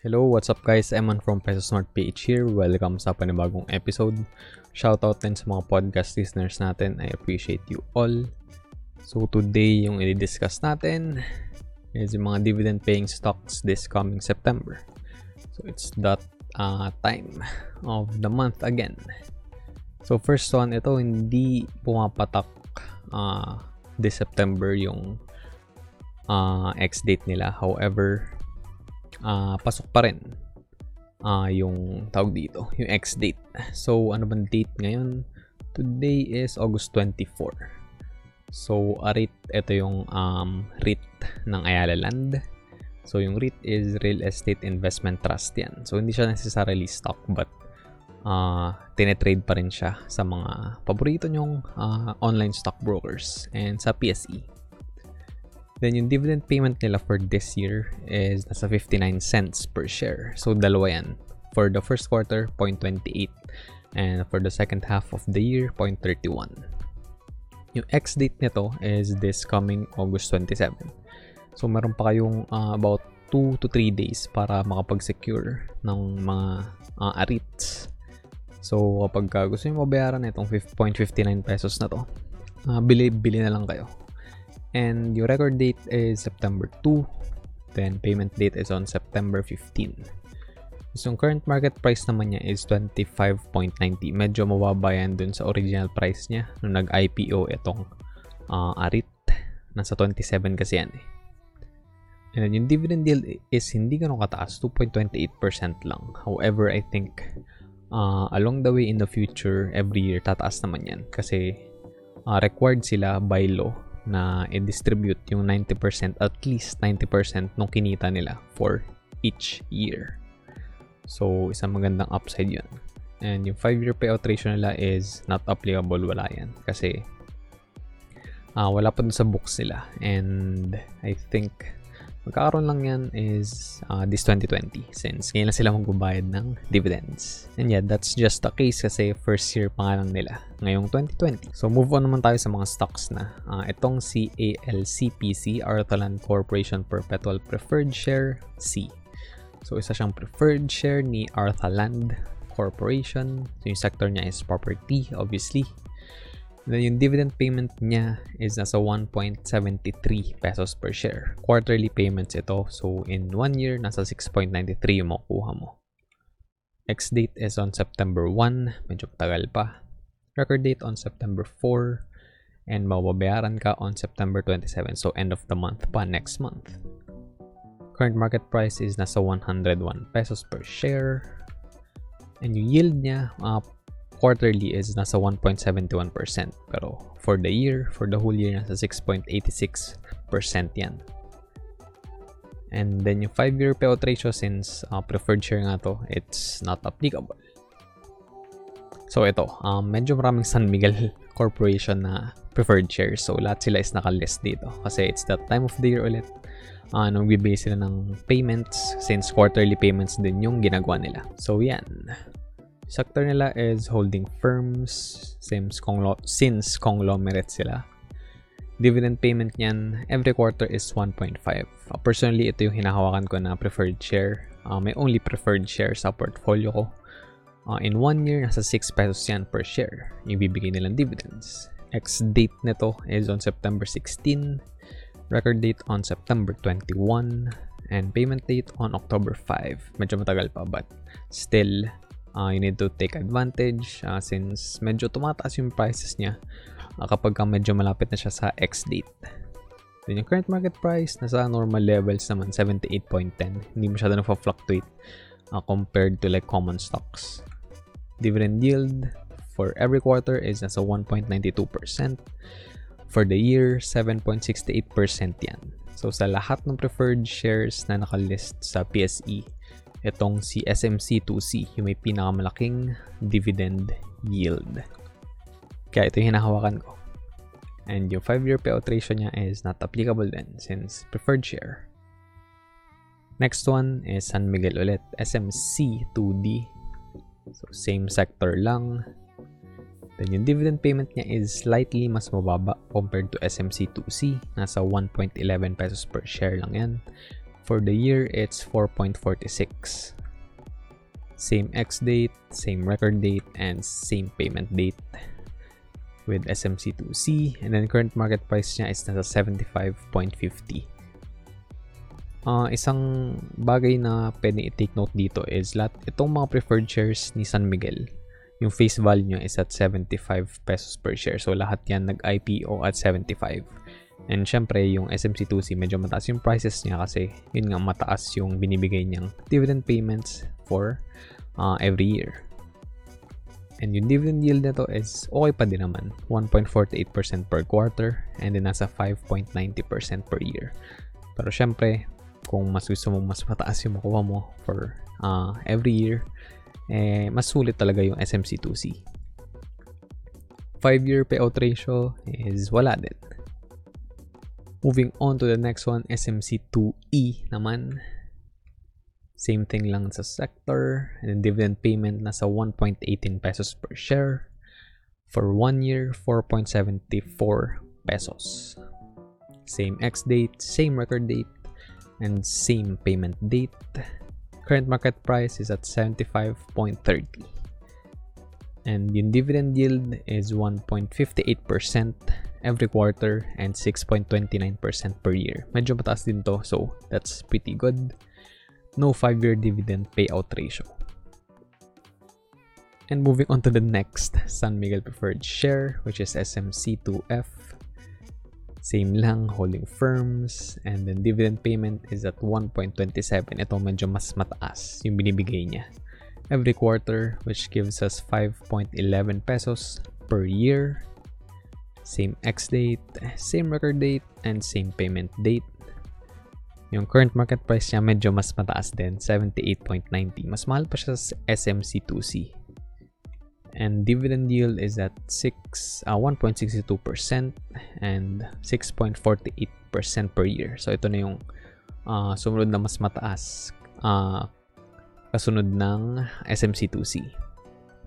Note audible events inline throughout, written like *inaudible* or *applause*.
Hello, what's up guys? Eman from Peso Smart PH here. Welcome sa panibagong episode. Shoutout din sa mga podcast listeners natin. I appreciate you all. So today, yung i-discuss natin is yung mga dividend paying stocks this coming September. So it's that uh, time of the month again. So first one, ito hindi pumapatak uh, this September yung uh, ex-date nila. However, uh, pasok pa rin uh, yung tawag dito, yung X date. So, ano bang date ngayon? Today is August 24. So, a REIT, ito yung um, REIT ng Ayala Land. So, yung REIT is Real Estate Investment Trust yan. So, hindi siya necessarily stock but uh, tinetrade pa rin siya sa mga paborito nyong uh, online stock brokers and sa PSE. Then yung dividend payment nila for this year is nasa 59 cents per share. So dalawa yan. For the first quarter, 0.28 and for the second half of the year, 0.31. Yung ex-date nito is this coming August 27. So meron pa kayong uh, about 2 to 3 days para makapag-secure ng mga uh, ARITs. So kapag uh, gusto nyo mabayaran itong 5.59 pesos na to, uh, bili-bili na lang kayo and your record date is September 2 then payment date is on September 15 so yung current market price naman niya is 25.90 medyo mababa yan dun sa original price niya nung nag-IPO itong uh, ARIT. Nasa 27 kasi yan eh. And then yung dividend yield is hindi ganun kataas 2.28% lang. However I think uh, along the way in the future every year tataas naman yan kasi uh, required sila by law na i-distribute yung 90%, at least 90% nung kinita nila for each year. So, isang magandang upside yun. And yung 5-year payout ratio nila is not applicable, wala yan. Kasi, uh, wala pa dun sa books nila. And, I think, Magkakaroon lang yan is uh, this 2020 since ngayon lang sila magbabayad ng dividends. And yeah, that's just the case kasi first year pa nga lang nila ngayong 2020. So move on naman tayo sa mga stocks na. Uh, itong CALCPC, Arthalan Corporation Perpetual Preferred Share C. So isa siyang preferred share ni Arthaland Corporation. So yung sector niya is property, obviously. Yung dividend payment niya is nasa 1.73 pesos per share. Quarterly payments ito. So in one year, nasa 6.93 yung makukuha mo. Next date is on September 1. Medyo tagal pa. Record date on September 4. And mababayaran ka on September 27. So end of the month pa next month. Current market price is nasa 101 pesos per share. And yung yield niya, uh, quarterly is nasa 1.71%. Pero for the year, for the whole year, nasa 6.86% yan. And then yung 5-year payout ratio, since uh, preferred share nga to, it's not applicable. So ito, um, medyo maraming San Miguel *laughs* Corporation na preferred shares. So lahat sila is nakalist dito. Kasi it's that time of the year ulit. Uh, nung bibigay sila ng payments since quarterly payments din yung ginagawa nila. So yan. Sector nila is holding firms since, conglo- since conglomerate sila. Dividend payment niyan every quarter is 1.5. Uh, personally, ito yung hinahawakan ko na preferred share. Uh, may only preferred share sa portfolio ko. Uh, in one year, nasa 6 pesos yan per share. Yung bibigay nilang dividends. Ex-date nito is on September 16. Record date on September 21. And payment date on October 5. Medyo matagal pa but still uh, you need to take advantage uh, since medyo tumataas yung prices niya uh, kapag ka medyo malapit na siya sa X date. Then yung current market price, nasa normal levels naman, 78.10. Hindi masyado na-fluctuate uh, compared to like common stocks. Dividend yield for every quarter is nasa 1.92%. For the year, 7.68% yan. So sa lahat ng preferred shares na nakalist sa PSE, itong si SMC2C, yung may pinakamalaking dividend yield. Kaya ito yung hinahawakan ko. And yung 5-year payout ratio niya is not applicable then since preferred share. Next one is San Miguel ulit, SMC2D. So same sector lang. Then yung dividend payment niya is slightly mas mababa compared to SMC2C. Nasa 1.11 pesos per share lang yan. For the year, it's 4.46. Same ex date, same record date, and same payment date with SMC2C. And then current market price niya is nasa 75.50. Uh, isang bagay na pwedeng i-take note dito is lahat itong mga preferred shares ni San Miguel, yung face value niya is at 75 pesos per share. So lahat yan nag-IPO at 75. And syempre, yung SMC2C, medyo mataas yung prices niya kasi yun nga mataas yung binibigay niyang dividend payments for uh, every year. And yung dividend yield nito is okay pa din naman. 1.48% per quarter and then nasa 5.90% per year. Pero syempre, kung mas gusto mo mas mataas yung makuha mo for uh, every year, eh, mas sulit talaga yung SMC2C. 5-year payout ratio is wala din. Moving on to the next one, SMC2E naman. Same thing lang sa sector. And dividend payment nasa 1.18 pesos per share. For 1 year, 4.74 pesos. Same ex date, same record date, and same payment date. Current market price is at 75.30. And yung dividend yield is 1.58% every quarter and 6.29% per year. Medyo mataas din to, so that's pretty good. No 5-year dividend payout ratio. And moving on to the next San Miguel preferred share, which is SMC2F. Same lang, holding firms, and then dividend payment is at 1.27. Ito medyo mas mataas yung binibigay niya. Every quarter, which gives us 5.11 pesos per year same ex date, same record date, and same payment date. Yung current market price niya medyo mas mataas din, 78.90. Mas mahal pa siya sa SMC2C. And dividend yield is at 6 uh, 1.62% and 6.48% per year. So ito na yung uh, sumunod na mas mataas uh, kasunod ng SMC2C.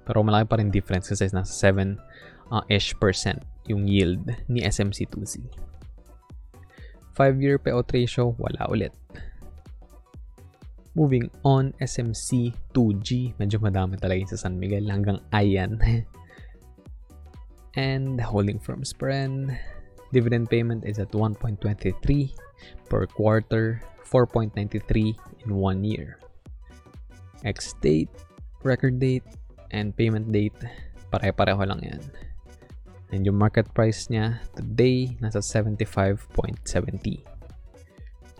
Pero malaki pa rin difference kasi nasa 7 uh, ish percent yung yield ni SMC2C. 5-year payout ratio, wala ulit. Moving on, SMC2G, medyo madami talaga yung sa San Miguel, hanggang Ayan. *laughs* And holding firm spread, dividend payment is at 1.23 per quarter, 4.93 in one year. Ex date, record date, and payment date, pare-pareho lang yan. And yung market price niya today nasa 75.70.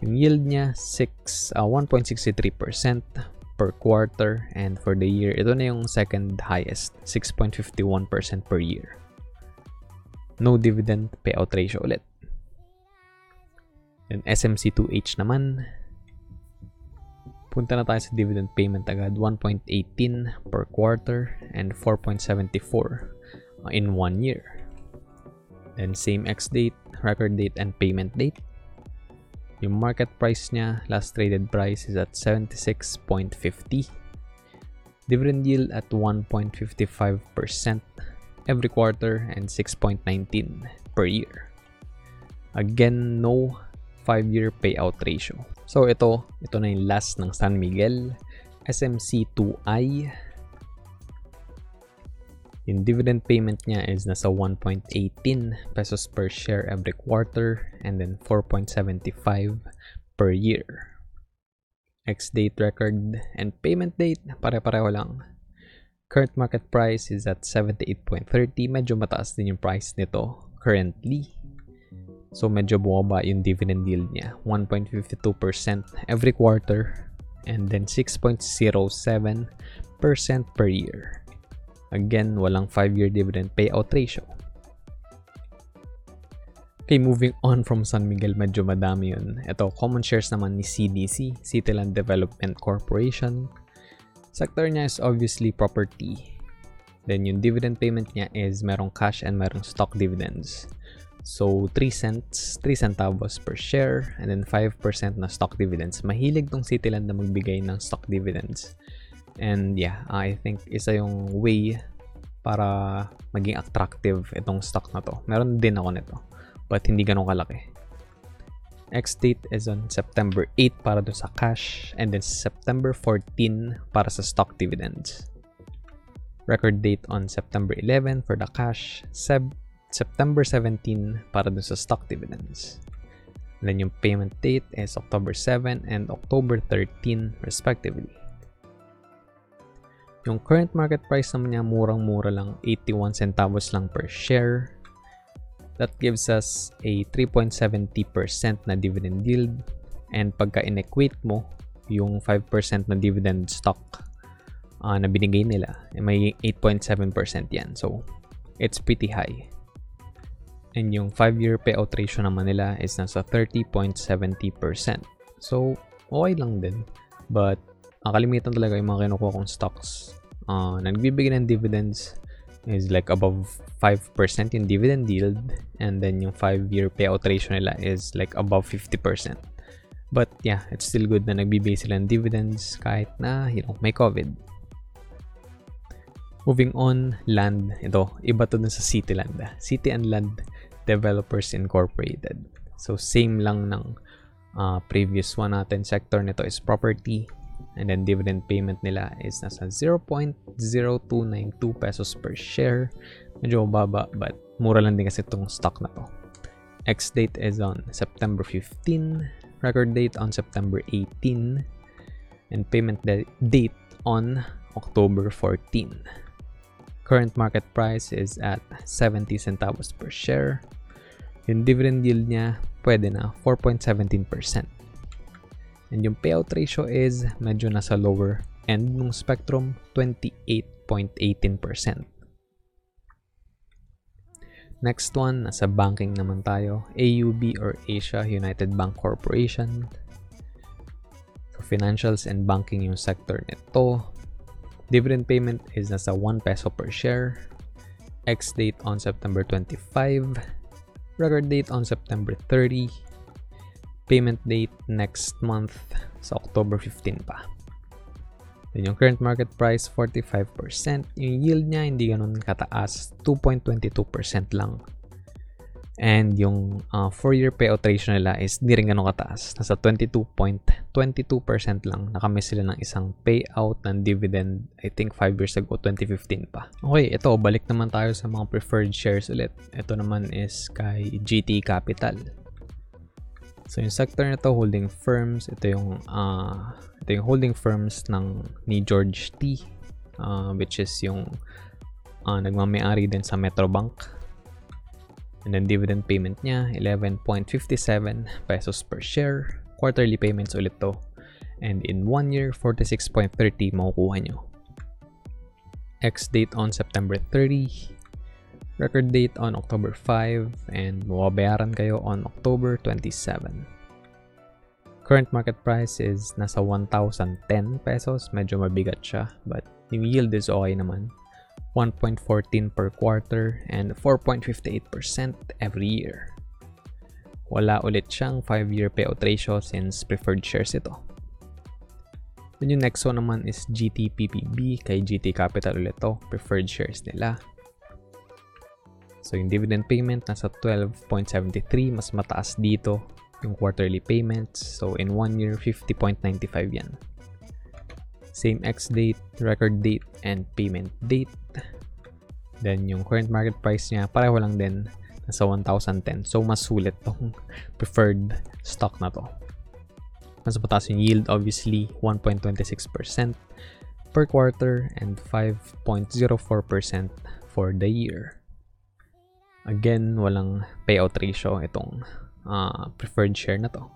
Yung yield niya 6 uh, 1.63% per quarter and for the year ito na yung second highest 6.51% per year. No dividend payout ratio ulit. And SMC2H naman punta na tayo sa dividend payment agad 1.18 per quarter and 4.74 in one year. Then same ex date, record date, and payment date. Yung market price niya, last traded price is at 76.50. Dividend yield at 1.55% every quarter and 6.19 per year. Again, no 5-year payout ratio. So ito, ito na yung last ng San Miguel. SMC2I yung dividend payment niya is nasa 1.18 pesos per share every quarter and then 4.75 per year. Ex date record and payment date, pare-pareho lang. Current market price is at 78.30. Medyo mataas din yung price nito currently. So medyo bumaba yung dividend yield niya. 1.52% every quarter and then 6.07% per year. Again, walang 5-year dividend payout ratio. Okay, moving on from San Miguel, medyo madami yun. Ito, common shares naman ni CDC, Cityland Development Corporation. Sector niya is obviously property. Then yung dividend payment niya is merong cash and merong stock dividends. So, 3 cents, 3 centavos per share, and then 5% na stock dividends. Mahilig tong Cityland na magbigay ng stock dividends. And yeah, I think isa yung way para maging attractive itong stock na to. Meron din ako nito, but hindi ganun kalaki. Ex-date is on September 8 para dun sa cash and then September 14 para sa stock dividends. Record date on September 11 for the cash, Seb September 17 para dun sa stock dividends. And then yung payment date is October 7 and October 13 respectively. Yung current market price naman niya murang-mura lang 81 centavos lang per share. That gives us a 3.70% na dividend yield and pagka inequate mo yung 5% na dividend stock uh, na binigay nila, eh, may 8.7% yan. So, it's pretty high. And yung 5-year payout ratio naman nila is nasa 30.70%. So, okay lang din. But, ang kalimitan talaga yung mga kinukuha kong stocks uh, na nagbibigay ng dividends is like above 5% yung dividend yield and then yung 5-year payout ratio nila is like above 50%. But yeah, it's still good na nagbibigay sila ng dividends kahit na, you know, may COVID. Moving on, land. Ito, iba to dun sa City Land. City and Land Developers Incorporated. So, same lang ng uh, previous one natin. Sector nito is property. And then, dividend payment nila is nasa 0.0292 pesos per share. Medyo mababa, but mura lang din kasi itong stock na to. Ex-date is on September 15. Record date on September 18. And payment date on October 14. Current market price is at 70 centavos per share. Yung dividend yield niya, pwede na, 4.17%. And yung payout ratio is medyo nasa lower end ng spectrum, 28.18%. Next one, nasa banking naman tayo. AUB or Asia United Bank Corporation. So, financials and banking yung sector nito. Dividend payment is nasa 1 peso per share. Ex date on September 25. Record date on September 30. Payment date next month sa October 15 pa. Then yung current market price, 45%. Yung yield niya hindi ganun kataas, 2.22% lang. And yung uh, 4-year payout ratio nila is di rin ganun kataas. Nasa 22.22% lang. Nakamiss sila ng isang payout ng dividend, I think 5 years ago, 2015 pa. Okay, ito, balik naman tayo sa mga preferred shares ulit. Ito naman is kay GT Capital. So yung sector nito holding firms, ito yung uh, ito yung holding firms ng ni George T uh, which is yung uh, nagmamayari din sa Metrobank And then dividend payment niya, 11.57 pesos per share. Quarterly payments ulit to. And in one year, 46.30 makukuha nyo. X date on September 30. Record date on October 5. And mababayaran kayo on October 27. Current market price is nasa 1,010 pesos. Medyo mabigat siya. But yung yield is okay naman. 1.14 per quarter, and 4.58% every year. Wala ulit siyang 5-year payout ratio since preferred shares ito. Then yung next one naman is GTPPB kay GT Capital ulit to, preferred shares nila. So yung dividend payment nasa 12.73, mas mataas dito yung quarterly payments. So in 1 year, 50.95 yan. Same ex date, record date, and payment date. Then yung current market price niya, pareho lang din. Nasa 1,010. So, mas sulit tong *laughs* preferred stock na to. Mas mataas yung yield, obviously, 1.26% per quarter and 5.04% for the year. Again, walang payout ratio itong uh, preferred share na to.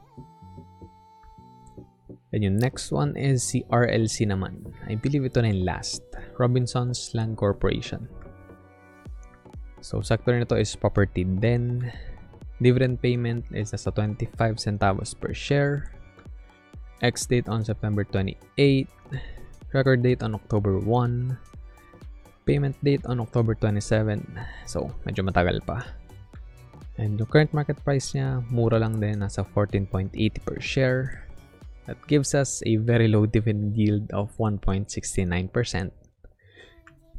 Then yung next one is si RLC naman. I believe ito na yung last. Robinson's Land Corporation. So, sector nito is property then dividend payment is nasa 25 centavos per share. Ex date on September 28. Record date on October 1. Payment date on October 27. So, medyo matagal pa. And yung current market price niya, mura lang din, nasa 14.80 per share. That gives us a very low dividend yield of 1.69%.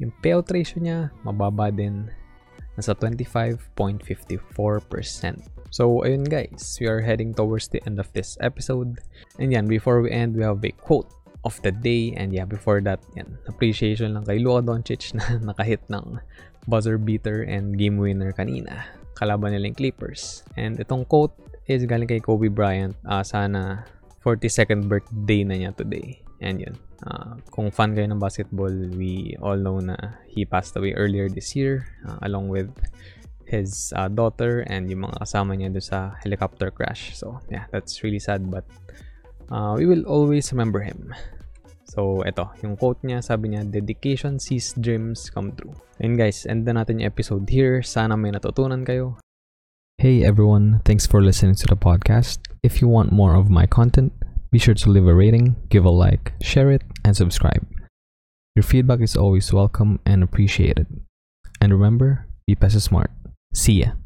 Yung payout ratio niya, mababa din. nasa 25.54%. So, ayun guys, we are heading towards the end of this episode. And yan, before we end, we have a quote of the day. And yeah, before that, yan, appreciation lang kay Luka Doncic *laughs* na nakahit ng buzzer beater and game winner kanina. Kalaban nila yung Clippers. And itong quote is galing kay Kobe Bryant. Uh, sana 42nd birthday na niya today. And yun. Uh, kung fan kayo ng basketball, we all know na he passed away earlier this year uh, along with his uh, daughter and yung mga kasama niya do sa helicopter crash. So, yeah, that's really sad but uh, we will always remember him. So, eto, yung quote niya, sabi niya, dedication sees dreams come true. And guys, end na natin yung episode here. Sana may natutunan kayo. Hey everyone, thanks for listening to the podcast. If you want more of my content, be sure to leave a rating, give a like, share it, and subscribe. Your feedback is always welcome and appreciated. And remember, be Pesa Smart. See ya.